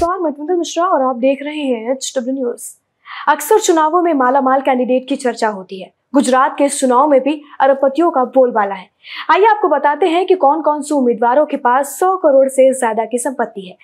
नमस्कार मैं ट्विंकल मिश्रा और आप देख रहे हैं एच डब्ल्यू न्यूज़ अक्सर चुनावों में मालामाल कैंडिडेट की चर्चा होती है। गुजरात के चुनाव में भी अरबपतियों का बोलबाला है। आइए आपको बताते हैं कि कौन कौन से उम्मीदवारों के पास 100 करोड़ से ज़्यादा की संपत्ति है।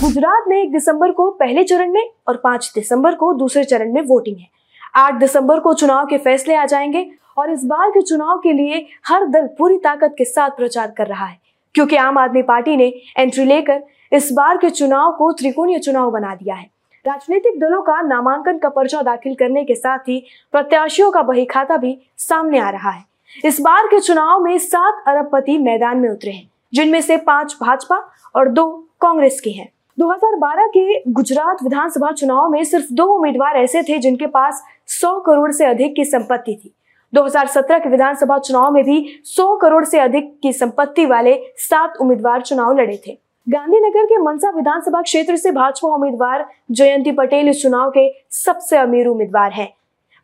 गुजरात में एक दिसंबर को पहले चरण में और 5 दिसंबर को दूसरे चरण में वोटिंग है। 8 दिसंबर को चुनाव के फैसले आ जाएँगे और इस बार के चुनाव के लिए हर दल पूरी ताकत के साथ प्रचार कर रहा है। क्योंकि आम आदमी पार्टी ने एंट्री लेकर इस बार के चुनाव को त्रिकोणीय चुनाव बना दिया है। राजनीतिक दलों का नामांकन का पर्चा दाखिल करने के साथ ही प्रत्याशियों का बही खाता भी सामने आ रहा है। इस बार के चुनाव में सात अरबपति मैदान में उतरे हैं, जिनमें से पाँच भाजपा और दो कांग्रेस के हैं। 2012 के गुजरात विधानसभा चुनाव में सिर्फ़ दो उम्मीदवार ऐसे थे जिनके पास 100 करोड़ से अधिक की संपत्ति थी। 2017 के विधानसभा चुनाव में भी 100 करोड़ से अधिक की संपत्ति वाले सात उम्मीदवार चुनाव लड़े थे। गांधीनगर के मनसा विधानसभा क्षेत्र से भाजपा उम्मीदवार जयंती पटेल इस चुनाव के सबसे अमीर उम्मीदवार हैं।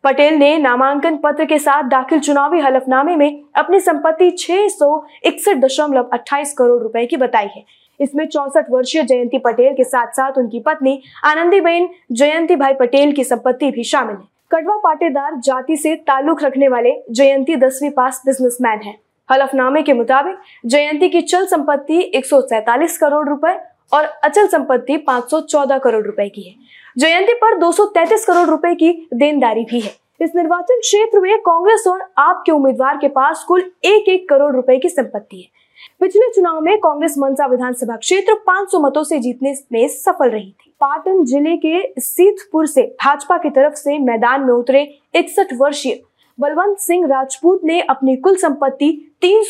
पटेल ने नामांकन पत्र के साथ दाखिल चुनावी हलफनामे में अपनी संपत्ति छह करोड़ रुपए की बताई है। इसमें चौसठ वर्षीय जयंती पटेल के साथ साथ उनकी पत्नी आनंदीबेन जयंती भाई पटेल की संपत्ति भी शामिल है। कड़वा पाटेदार जाति से ताल्लुक रखने वाले जयंती दसवीं पास बिजनेसमैन हैं। हलफनामे के मुताबिक जयंती की चल संपत्ति एक करोड़ रुपए और अचल संपत्ति 514 करोड़ रुपए की है। जयंती पर 233 करोड़ रुपए की देनदारी भी है। इस निर्वाचन क्षेत्र में कांग्रेस और आपके उम्मीदवार के पास कुल एक एक करोड़ रुपए की संपत्ति है। पिछले चुनाव में कांग्रेस मनसा विधानसभा क्षेत्र 500 मतों से जीतने में सफल रही थी। पाटन ज़िले के सीतपुर से भाजपा की तरफ़ से मैदान में उतरे इकसठ वर्षीय बलवंत सिंह राजपूत ने अपनी कुल संपत्ति तीन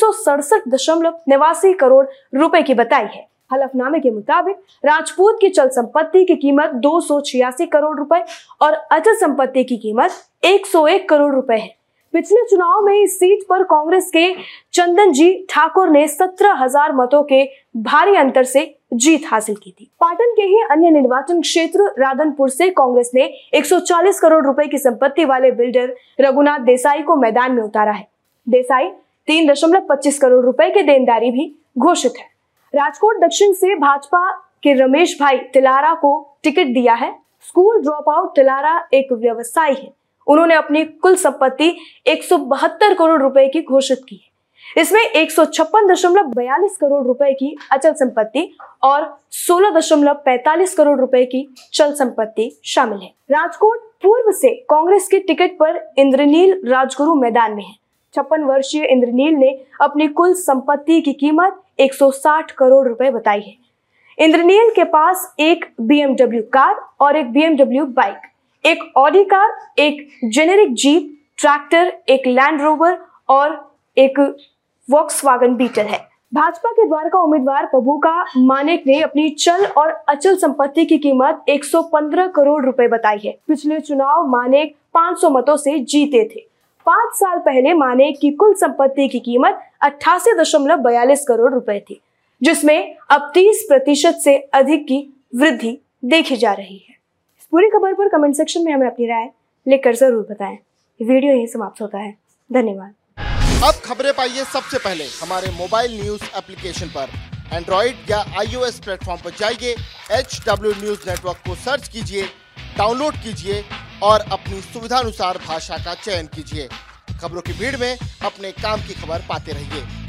करोड़ रुपए की बताई है। हलफनामे के मुताबिक, राजपूत की चल संपत्ति की कीमत दो सौ छियासी करोड़ रुपए और अचल संपत्ति की कीमत 101 करोड़ रुपए है। पिछले चुनाव में इस सीट पर कांग्रेस के चंदन जी ठाकुर ने सत्रह हज़ार मतों के भारी अंतर से जीत हासिल की थी। पाटन के ही अन्य निर्वाचन क्षेत्र राधनपुर से कांग्रेस ने 140 करोड़ रुपए की संपत्ति वाले बिल्डर रघुनाथ देसाई को मैदान में उतारा है। देसाई तीन दशमलव पच्चीस करोड़ रुपए के देनदारी भी घोषित है। राजकोट दक्षिण से भाजपा के रमेश भाई तिलारा को टिकट दिया है। स्कूल ड्रॉप आउट तिलारा एक व्यवसायी है। उन्होंने अपनी कुल संपत्ति एक सौ बहत्तर करोड़ रुपए की घोषित की है। इसमें एक करोड़ रुपए की अचल संपत्ति और 16.45 करोड़ रुपए की चल संपत्ति शामिल है। राजकोट पूर्व से कांग्रेस के टिकट पर इंद्रनील राजगुरु मैदान में है। छप्पन वर्षीय इंद्रनील ने अपनी कुल संपत्ति की कीमत 160 करोड़ रुपए बताई है। इंद्रनील के पास एक बीएमडब्ल्यू कार और एक बीएमडब्ल्यू बाइक। एक ऑडी कार एक जेनेरिक जीप ट्रैक्टर एक लैंड रोवर और एक वॉक्स बीटल है। भाजपा के द्वारका उम्मीदवार पबूका मानेक ने अपनी चल और अचल संपत्ति की कीमत 115 करोड़ रुपए बताई है। पिछले चुनाव मानेक 500 मतों से जीते थे। पाँच साल पहले मानेक की कुल संपत्ति की कीमत अट्ठासी दशमलव बयालीस करोड़ रुपए थी, जिसमें अब 30 प्रतिशत से अधिक की वृद्धि देखी जा रही है। पूरी खबर पर कमेंट सेक्शन में हमें अपनी राय लिखकर ज़रूर बताएँ। वीडियो यही समाप्त होता है। धन्यवाद। अब खबरें पाइए सबसे पहले हमारे मोबाइल न्यूज़ एप्लीकेशन पर। एंड्रॉइड या आईओएस प्लेटफॉर्म पर जाइए एच डब्ल्यू न्यूज़ नेटवर्क को सर्च कीजिए डाउनलोड कीजिए और अपनी सुविधानुसार भाषा का चयन कीजिए। खबरों की भीड़ में अपने काम की खबर पाते रहिए।